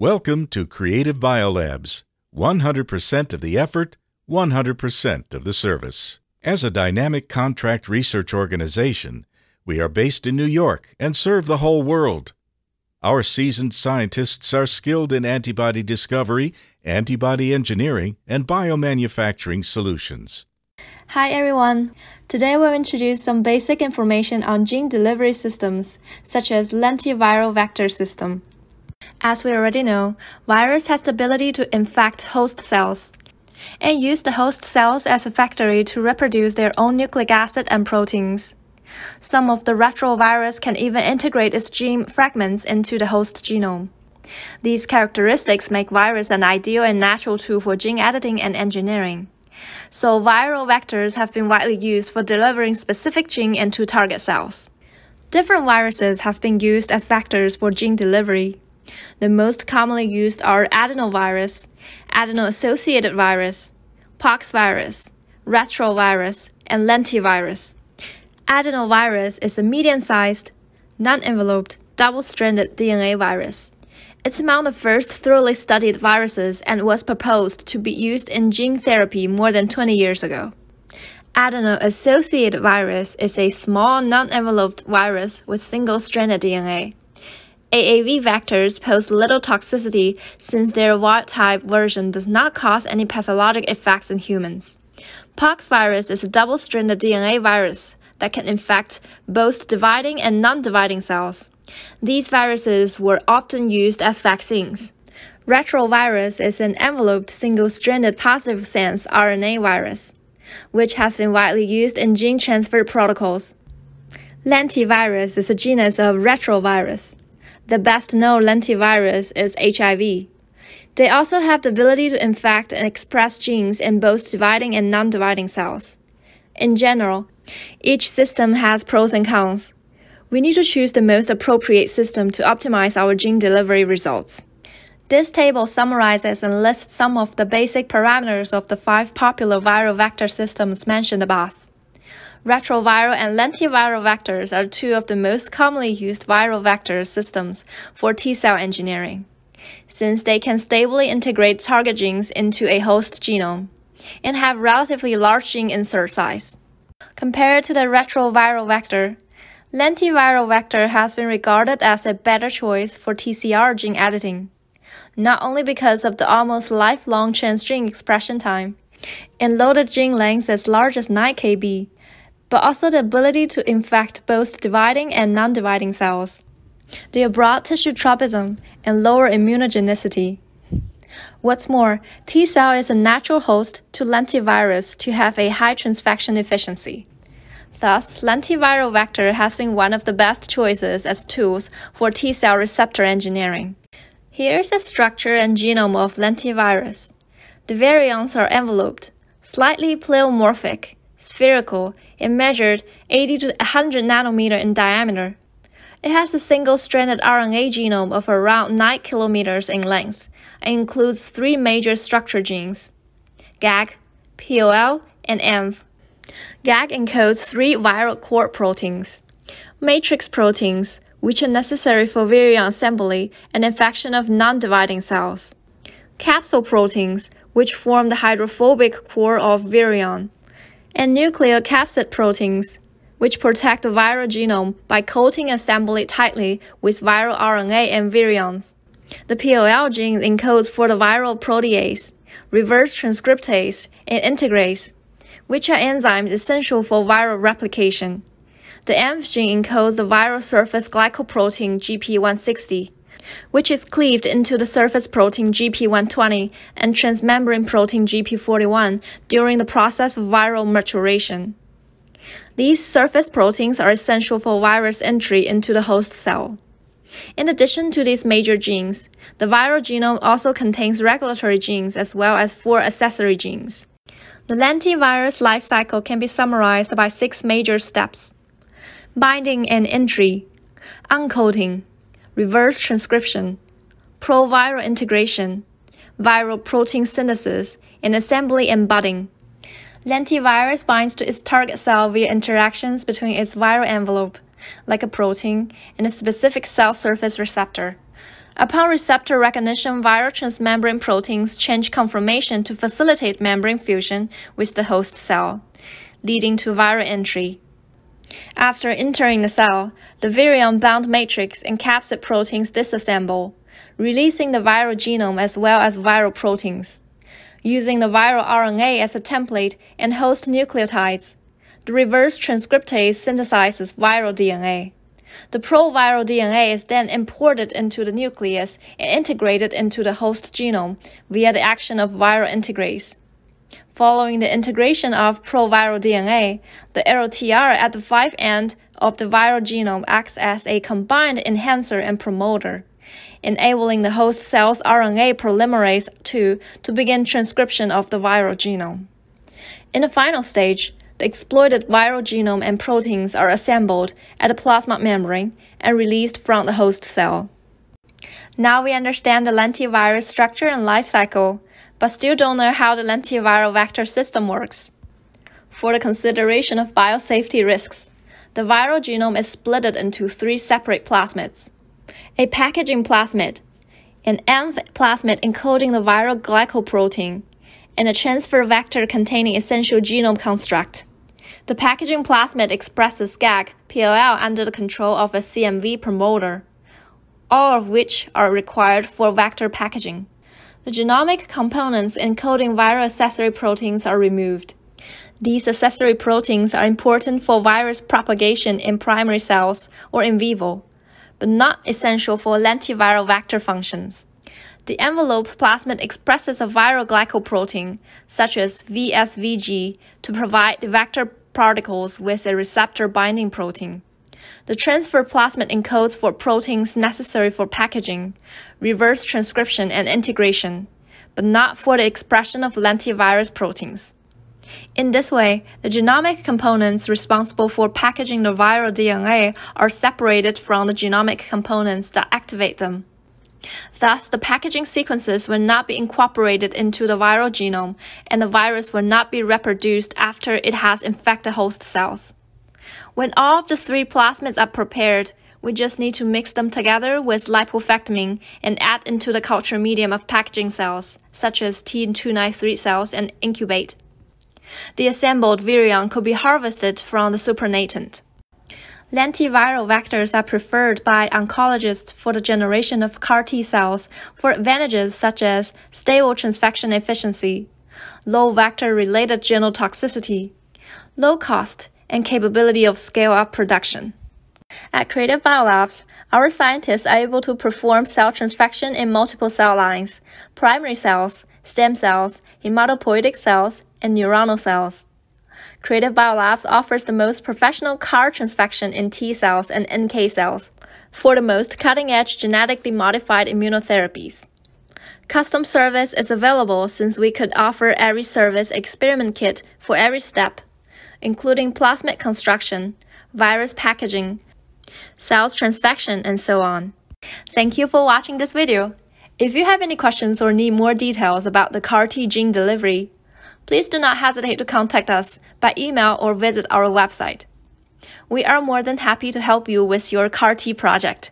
Welcome to Creative Biolabs 100% of the effort, 100% of the service. As a dynamic contract research organization, we are based in New York and serve the whole world. Our seasoned scientists are skilled in antibody discovery, antibody engineering, and biomanufacturing solutions. Hi everyone! Today we'll introduce some basic information on gene delivery systems, such as lentiviral vector system. As we already know, virus has the ability to infect host cells and use the host cells as a factory to reproduce their own nucleic acid and proteins. Some of the retrovirus can even integrate its gene fragments into the host genome. These characteristics make virus an ideal and natural tool for gene editing and engineering. So viral vectors have been widely used for delivering specific gene into target cells. Different viruses have been used as vectors for gene delivery. The most commonly used are adenovirus, adeno-associated virus, pox virus, retrovirus, and lentivirus. Adenovirus is a medium-sized, non-enveloped, double-stranded DNA virus. It's among the first thoroughly studied viruses and was proposed to be used in gene therapy more than 20 years ago. Adeno-associated virus is a small non-enveloped virus with single-stranded DNA. AAV vectors pose little toxicity since their wild-type version does not cause any pathologic effects in humans. Pox virus is a double-stranded DNA virus that can infect both dividing and non-dividing cells. These viruses were often used as vaccines. Retrovirus is an enveloped single-stranded positive sense RNA virus, which has been widely used in gene transfer protocols. Lentivirus is a genus of retrovirus. The best known lentivirus is HIV. They also have the ability to infect and express genes in both dividing and non-dividing cells. In general, each system has pros and cons. We need to choose the most appropriate system to optimize our gene delivery results. This table summarizes and lists some of the basic parameters of the five popular viral vector systems mentioned above. Retroviral and lentiviral vectors are two of the most commonly used viral vector systems for T-cell engineering, since they can stably integrate target genes into a host genome and have relatively large gene insert size. Compared to the retroviral vector, lentiviral vector has been regarded as a better choice for TCR gene editing, not only because of the almost lifelong transgene expression time and loaded gene length as large as 9 kb, but also the ability to infect both dividing and non-dividing cells. They broad tissue tropism and lower immunogenicity. What's more, T cell is a natural host to lentivirus to have a high transfection efficiency. Thus, lentiviral vector has been one of the best choices as tools for T cell receptor engineering. Here's the structure and genome of lentivirus. The variants are enveloped, slightly pleomorphic, spherical, and measured 80 to 100 nanometer in diameter. It has a single-stranded RNA genome of around 9 kilometers in length and includes three major structure genes, GAG, POL, and ENV. GAG encodes three viral core proteins, matrix proteins, which are necessary for virion assembly and infection of non-dividing cells, capsule proteins, which form the hydrophobic core of virion, and nuclear capsid proteins, which protect the viral genome by coating and assembling tightly with viral RNA and virions. The POL gene encodes for the viral protease, reverse transcriptase, and integrase, which are enzymes essential for viral replication. The ENV gene encodes the viral surface glycoprotein GP160, which is cleaved into the surface protein GP120 and transmembrane protein GP41 during the process of viral maturation. These surface proteins are essential for virus entry into the host cell. In addition to these major genes, the viral genome also contains regulatory genes as well as four accessory genes. The lentivirus life cycle can be summarized by six major steps. Binding and entry, uncoating, reverse transcription, proviral integration, viral protein synthesis, and assembly and budding. Lentivirus binds to its target cell via interactions between its viral envelope like a protein, and a specific cell surface receptor. Upon receptor recognition, viral transmembrane proteins change conformation to facilitate membrane fusion with the host cell, leading to viral entry. After entering the cell, the virion-bound matrix and capsid proteins disassemble, releasing the viral genome as well as viral proteins. Using the viral RNA as a template and host nucleotides, the reverse transcriptase synthesizes viral DNA. The proviral DNA is then imported into the nucleus and integrated into the host genome via the action of viral integrase. Following the integration of proviral DNA, the LTR at the 5' end of the viral genome acts as a combined enhancer and promoter, enabling the host cell's RNA polymerase II to begin transcription of the viral genome. In the final stage, the exploited viral genome and proteins are assembled at the plasma membrane and released from the host cell. Now we understand the lentivirus structure and life cycle, but still don't know how the lentiviral vector system works. For the consideration of biosafety risks, the viral genome is split into three separate plasmids. A packaging plasmid, an ENV plasmid encoding the viral glycoprotein, and a transfer vector containing essential genome construct. The packaging plasmid expresses GAG PLL under the control of a CMV promoter, all of which are required for vector packaging. The genomic components encoding viral accessory proteins are removed. These accessory proteins are important for virus propagation in primary cells or in vivo, but not essential for lentiviral vector functions. The envelope plasmid expresses a viral glycoprotein, such as VSVG, to provide the vector particles with a receptor binding protein. The transfer plasmid encodes for proteins necessary for packaging, reverse transcription, and integration, but not for the expression of lentivirus proteins. In this way, the genomic components responsible for packaging the viral DNA are separated from the genomic components that activate them. Thus, the packaging sequences will not be incorporated into the viral genome, and the virus will not be reproduced after it has infected host cells. When all of the three plasmids are prepared, we just need to mix them together with lipofectamine and add into the culture medium of packaging cells, such as T293 cells, and incubate. The assembled virion could be harvested from the supernatant. Lentiviral vectors are preferred by oncologists for the generation of CAR T cells for advantages such as stable transfection efficiency, low vector related genotoxicity, low cost, and capability of scale up production. At Creative Biolabs, our scientists are able to perform cell transfection in multiple cell lines, primary cells, stem cells, hematopoietic cells, and neuronal cells. Creative Biolabs offers the most professional CAR transfection in T cells and NK cells for the most cutting edge genetically modified immunotherapies. Custom service is available since we could offer every service experiment kit for every step, including plasmid construction, virus packaging, cells transfection, and so on. Thank you for watching this video. If you have any questions or need more details about the CAR T gene delivery, please do not hesitate to contact us by email or visit our website. We are more than happy to help you with your CAR T project.